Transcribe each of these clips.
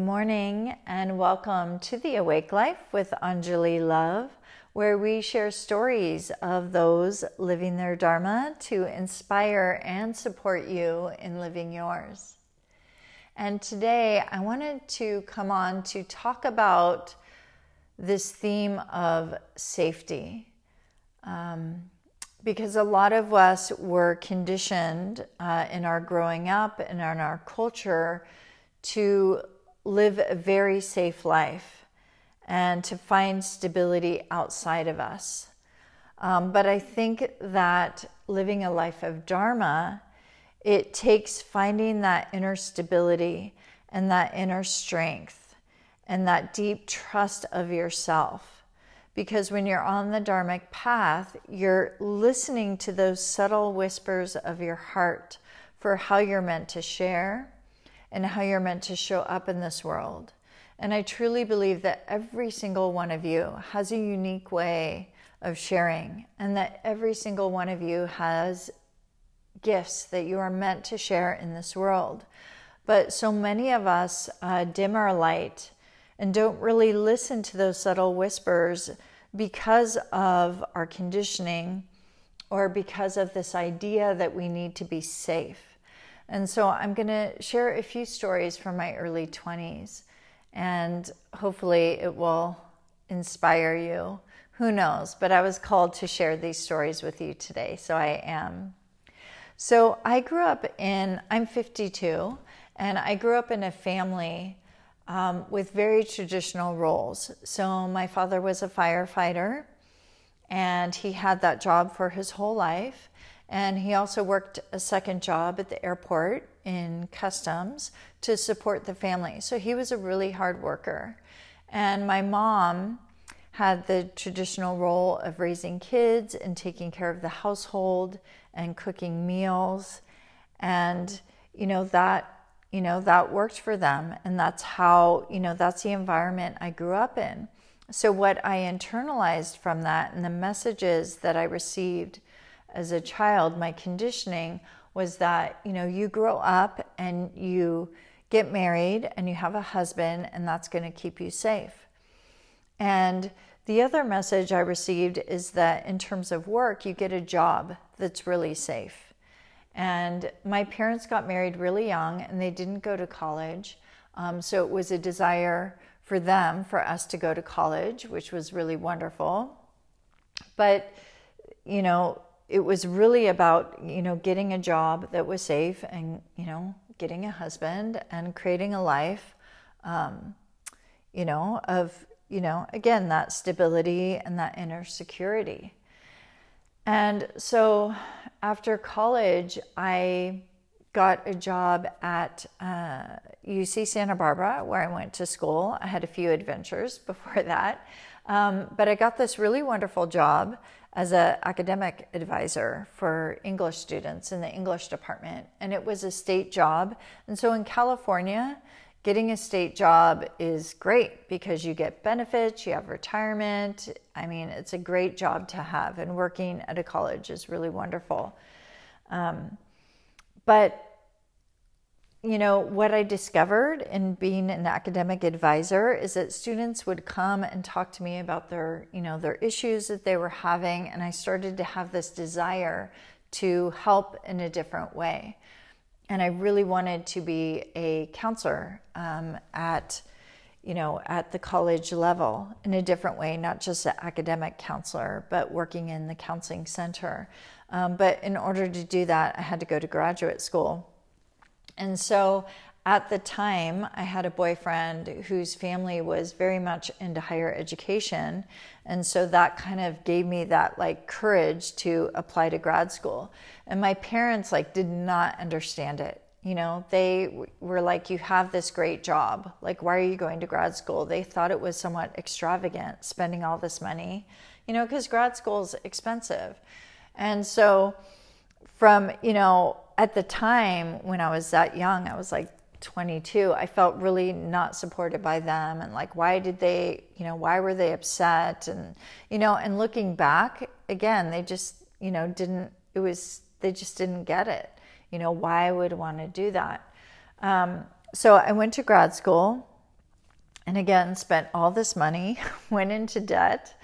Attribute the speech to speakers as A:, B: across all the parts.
A: Good morning and welcome to the Awake Life with Anjali Love, where we share stories of those living their Dharma to inspire and support you in living yours. And today I wanted to come on to talk about this theme of safety. Um, because a lot of us were conditioned uh, in our growing up and in our culture to live a very safe life and to find stability outside of us. Um, but I think that living a life of Dharma, it takes finding that inner stability and that inner strength and that deep trust of yourself. Because when you're on the Dharmic path, you're listening to those subtle whispers of your heart for how you're meant to share and how you're meant to show up in this world. And I truly believe that every single one of you has a unique way of sharing, and that every single one of you has gifts that you are meant to share in this world. But so many of us uh, dim our light and don't really listen to those subtle whispers because of our conditioning or because of this idea that we need to be safe. And so I'm going to share a few stories from my early 20s, and hopefully it will inspire you. Who knows? But I was called to share these stories with you today, so I am. So I grew up in, I'm 52, and I grew up in a family um, with very traditional roles. So my father was a firefighter, and he had that job for his whole life. And he also worked a second job at the airport in customs to support the family. So he was a really hard worker. And my mom had the traditional role of raising kids and taking care of the household and cooking meals. And, you know, that you know that worked for them and that's how you know that's the environment i grew up in so what i internalized from that and the messages that i received as a child, my conditioning was that, you know, you grow up and you get married and you have a husband, and that's going to keep you safe. And the other message I received is that in terms of work, you get a job that's really safe. And my parents got married really young and they didn't go to college. Um, so it was a desire for them for us to go to college, which was really wonderful. But, you know, it was really about you know getting a job that was safe and you know getting a husband and creating a life um, you know of you know again that stability and that inner security. And so after college i got a job at uh, uc santa barbara where i went to school. I had a few adventures before that. Um, but i got this really wonderful job as an academic advisor for English students in the English department, and it was a state job. And so in California, getting a state job is great because you get benefits, you have retirement. I mean, it's a great job to have, and working at a college is really wonderful. Um, but you know, what I discovered in being an academic advisor is that students would come and talk to me about their, you know, their issues that they were having, and I started to have this desire to help in a different way. And I really wanted to be a counselor um, at, you know, at the college level in a different way, not just an academic counselor, but working in the counseling center. Um, but in order to do that, I had to go to graduate school. And so at the time, I had a boyfriend whose family was very much into higher education. And so that kind of gave me that like courage to apply to grad school. And my parents like did not understand it. You know, they were like, You have this great job. Like, why are you going to grad school? They thought it was somewhat extravagant spending all this money, you know, because grad school is expensive. And so, from, you know, at the time when I was that young, I was like 22, I felt really not supported by them. And like, why did they, you know, why were they upset? And, you know, and looking back, again, they just, you know, didn't, it was, they just didn't get it. You know, why I would want to do that. Um, so I went to grad school and again, spent all this money, went into debt.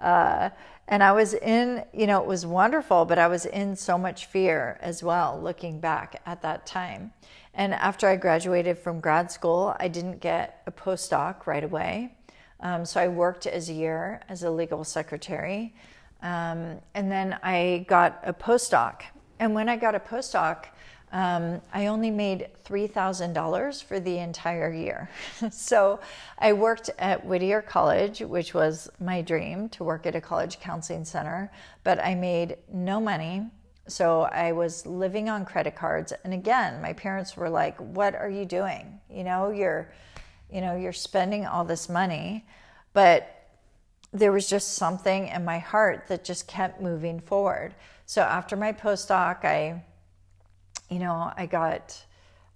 A: Uh, and I was in, you know, it was wonderful, but I was in so much fear as well, looking back at that time. And after I graduated from grad school, I didn't get a postdoc right away. Um, so I worked as a year as a legal secretary. Um, and then I got a postdoc. And when I got a postdoc, um, I only made $3,000 for the entire year. so I worked at Whittier College, which was my dream to work at a college counseling center, but I made no money. So I was living on credit cards. And again, my parents were like, "What are you doing? You know, you're you know, you're spending all this money." But there was just something in my heart that just kept moving forward. So after my postdoc, I you know, I got,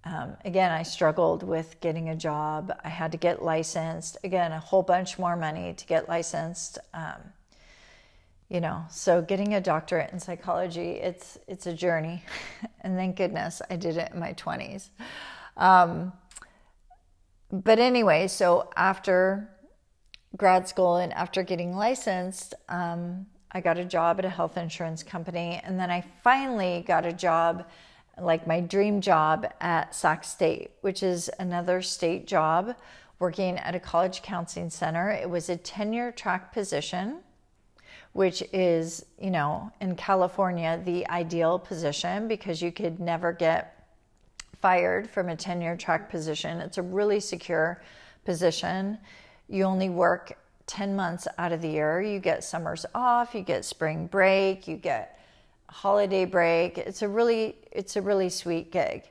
A: um, again, I struggled with getting a job. I had to get licensed. Again, a whole bunch more money to get licensed. Um, you know, so getting a doctorate in psychology, it's it's a journey, and thank goodness I did it in my twenties. Um, but anyway, so after grad school and after getting licensed, um, I got a job at a health insurance company, and then I finally got a job like my dream job at Sac State, which is another state job working at a college counseling center. It was a tenure track position, which is, you know, in California, the ideal position because you could never get fired from a tenure track position. It's a really secure position. You only work 10 months out of the year. You get summers off, you get spring break, you get holiday break. It's a really it's a really sweet gig.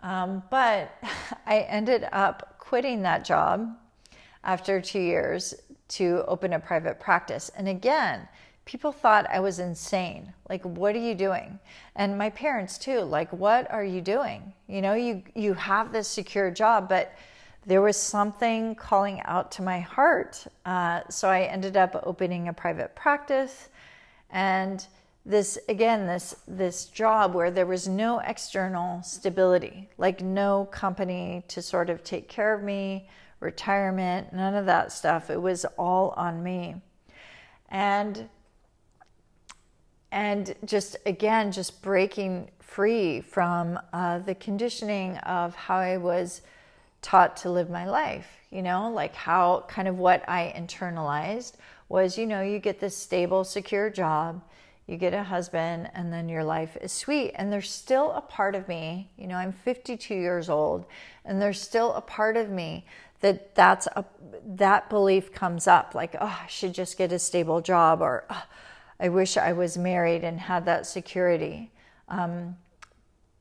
A: Um, but I ended up quitting that job after two years to open a private practice. And again, people thought I was insane. Like, what are you doing? And my parents too. Like, what are you doing? You know, you you have this secure job, but there was something calling out to my heart. Uh, so I ended up opening a private practice, and this again this this job where there was no external stability like no company to sort of take care of me retirement none of that stuff. It was all on me. And and just again just breaking free from uh, the conditioning of how i was taught to live my life you know like how kind of what i internalized was you know you get this stable secure job you get a husband, and then your life is sweet. And there's still a part of me, you know, I'm 52 years old, and there's still a part of me that that's a, that belief comes up like, oh, I should just get a stable job, or oh, I wish I was married and had that security. Um,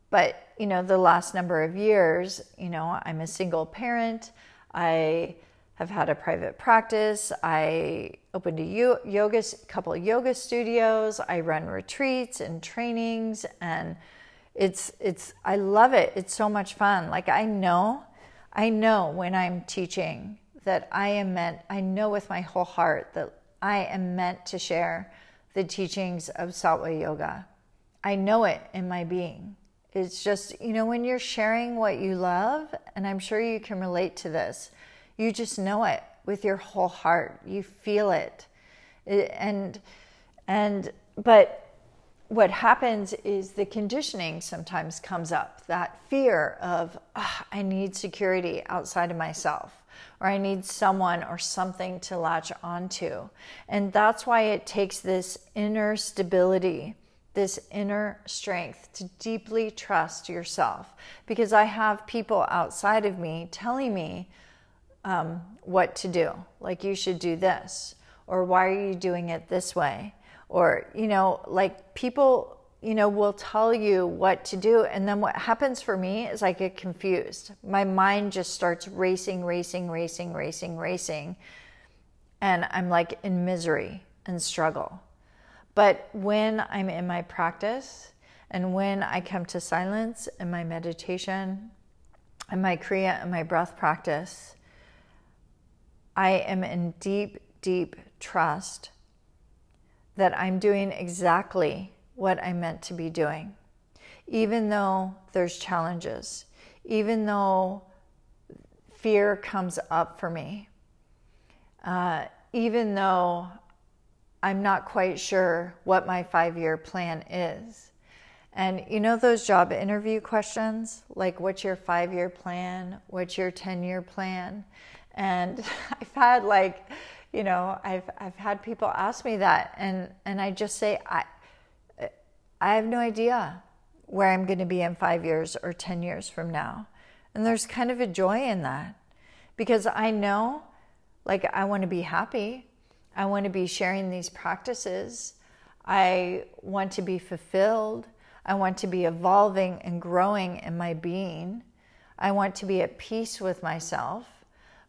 A: but, you know, the last number of years, you know, I'm a single parent. I have had a private practice. I opened a yoga, couple yoga studios. I run retreats and trainings, and it's it's I love it. It's so much fun. Like I know, I know when I'm teaching that I am meant. I know with my whole heart that I am meant to share the teachings of Sattva Yoga. I know it in my being. It's just, you know, when you're sharing what you love, and I'm sure you can relate to this, you just know it with your whole heart. You feel it. And and but what happens is the conditioning sometimes comes up that fear of oh, I need security outside of myself or I need someone or something to latch onto. And that's why it takes this inner stability, this inner strength to deeply trust yourself. Because I have people outside of me telling me, um, what to do. Like, you should do this, or why are you doing it this way? Or, you know, like people, you know, will tell you what to do. And then what happens for me is I get confused. My mind just starts racing, racing, racing, racing, racing. And I'm like in misery and struggle. But when I'm in my practice and when I come to silence in my meditation and my Kriya and my breath practice, I am in deep, deep trust that I'm doing exactly what I meant to be doing. Even though there's challenges, even though fear comes up for me, uh, even though I'm not quite sure what my five year plan is. And you know those job interview questions, like what's your five year plan? What's your 10 year plan? And I've had like, you know, I've, I've had people ask me that and, and I just say, I, I have no idea where I'm going to be in five years or 10 years from now. And there's kind of a joy in that because I know, like, I want to be happy. I want to be sharing these practices. I want to be fulfilled. I want to be evolving and growing in my being. I want to be at peace with myself.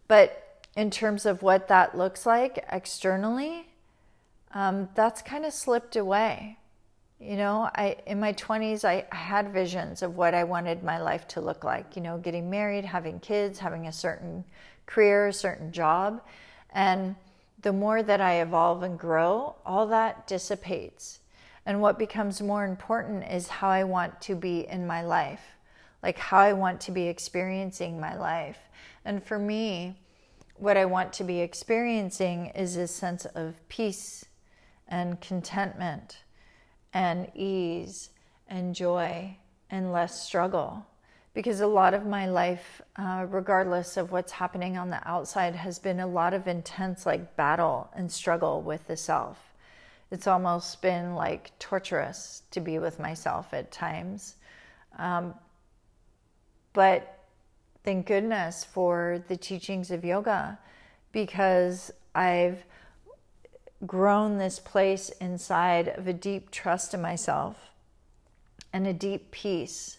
A: But in terms of what that looks like externally, um, that's kind of slipped away. You know, I in my 20s I, I had visions of what I wanted my life to look like, you know, getting married, having kids, having a certain career, a certain job. And the more that I evolve and grow, all that dissipates. And what becomes more important is how I want to be in my life, like how I want to be experiencing my life. And for me, what I want to be experiencing is a sense of peace and contentment and ease and joy and less struggle. Because a lot of my life, uh, regardless of what's happening on the outside, has been a lot of intense, like battle and struggle with the self. It's almost been like torturous to be with myself at times. Um, but thank goodness for the teachings of yoga because I've grown this place inside of a deep trust in myself and a deep peace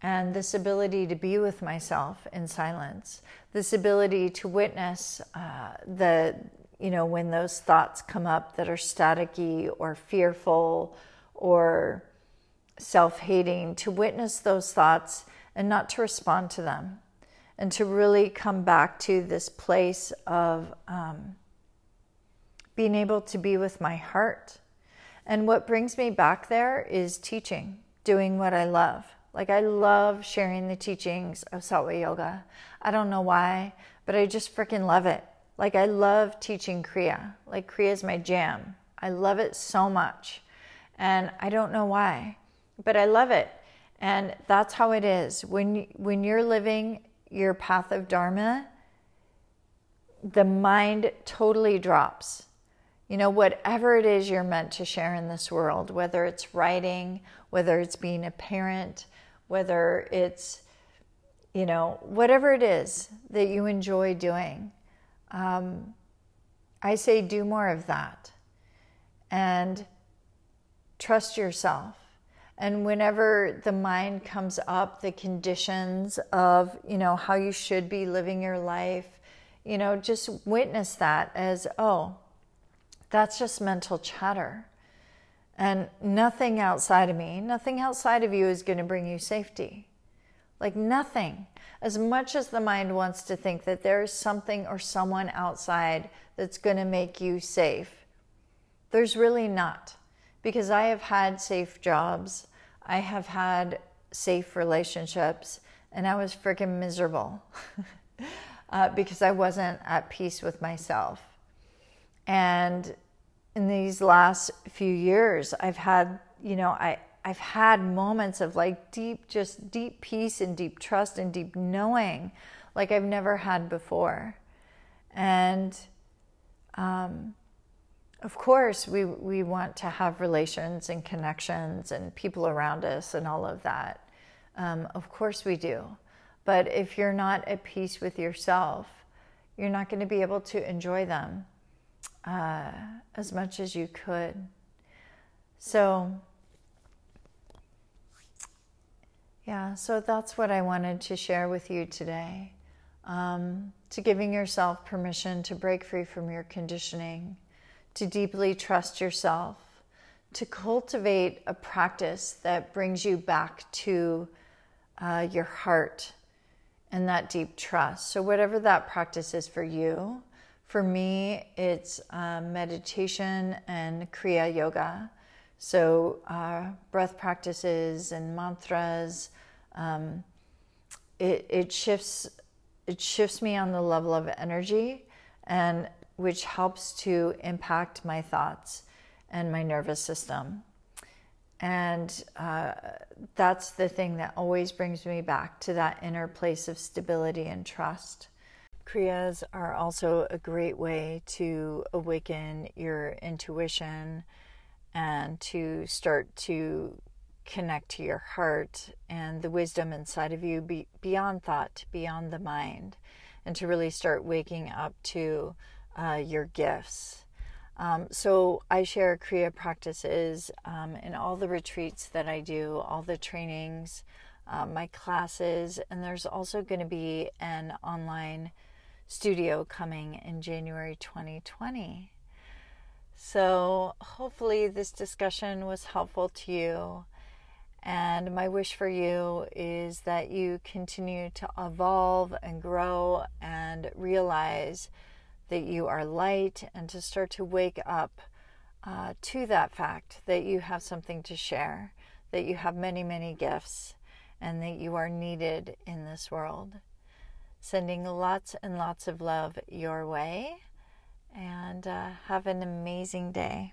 A: and this ability to be with myself in silence. This ability to witness uh, the you know when those thoughts come up that are staticky or fearful or self-hating to witness those thoughts and not to respond to them and to really come back to this place of um, being able to be with my heart. And what brings me back there is teaching, doing what I love. Like, I love sharing the teachings of Sattva Yoga. I don't know why, but I just freaking love it. Like, I love teaching Kriya. Like, Kriya is my jam. I love it so much. And I don't know why, but I love it. And that's how it is. When, when you're living your path of Dharma, the mind totally drops you know, whatever it is you're meant to share in this world, whether it's writing, whether it's being a parent, whether it's, you know, whatever it is that you enjoy doing, um, I say do more of that and trust yourself. And whenever the mind comes up, the conditions of, you know, how you should be living your life, you know, just witness that as, oh, that's just mental chatter. And nothing outside of me, nothing outside of you is going to bring you safety. Like nothing. As much as the mind wants to think that there is something or someone outside that's going to make you safe, there's really not. Because I have had safe jobs, I have had safe relationships, and I was freaking miserable uh, because I wasn't at peace with myself. And in these last few years, I've had, you know, I, I've had moments of like deep, just deep peace and deep trust and deep knowing like I've never had before. And um, of course, we, we want to have relations and connections and people around us and all of that. Um, of course, we do. But if you're not at peace with yourself, you're not going to be able to enjoy them uh, as much as you could. So, yeah, so that's what I wanted to share with you today. Um, to giving yourself permission to break free from your conditioning, to deeply trust yourself, to cultivate a practice that brings you back to uh, your heart and that deep trust. So, whatever that practice is for you, for me, it's um, meditation and Kriya Yoga. So, uh, breath practices and mantras. Um, it, it shifts it shifts me on the level of energy and which helps to impact my thoughts and my nervous system. And uh, that's the thing that always brings me back to that inner place of stability and trust. Kriyas are also a great way to awaken your intuition and to start to connect to your heart and the wisdom inside of you be, beyond thought, beyond the mind, and to really start waking up to uh, your gifts. Um, so I share Kriya practices um, in all the retreats that I do, all the trainings, uh, my classes, and there's also going to be an online studio coming in January 2020. So, hopefully, this discussion was helpful to you. And my wish for you is that you continue to evolve and grow and realize that you are light and to start to wake up uh, to that fact that you have something to share, that you have many, many gifts, and that you are needed in this world. Sending lots and lots of love your way, and uh, have an amazing day.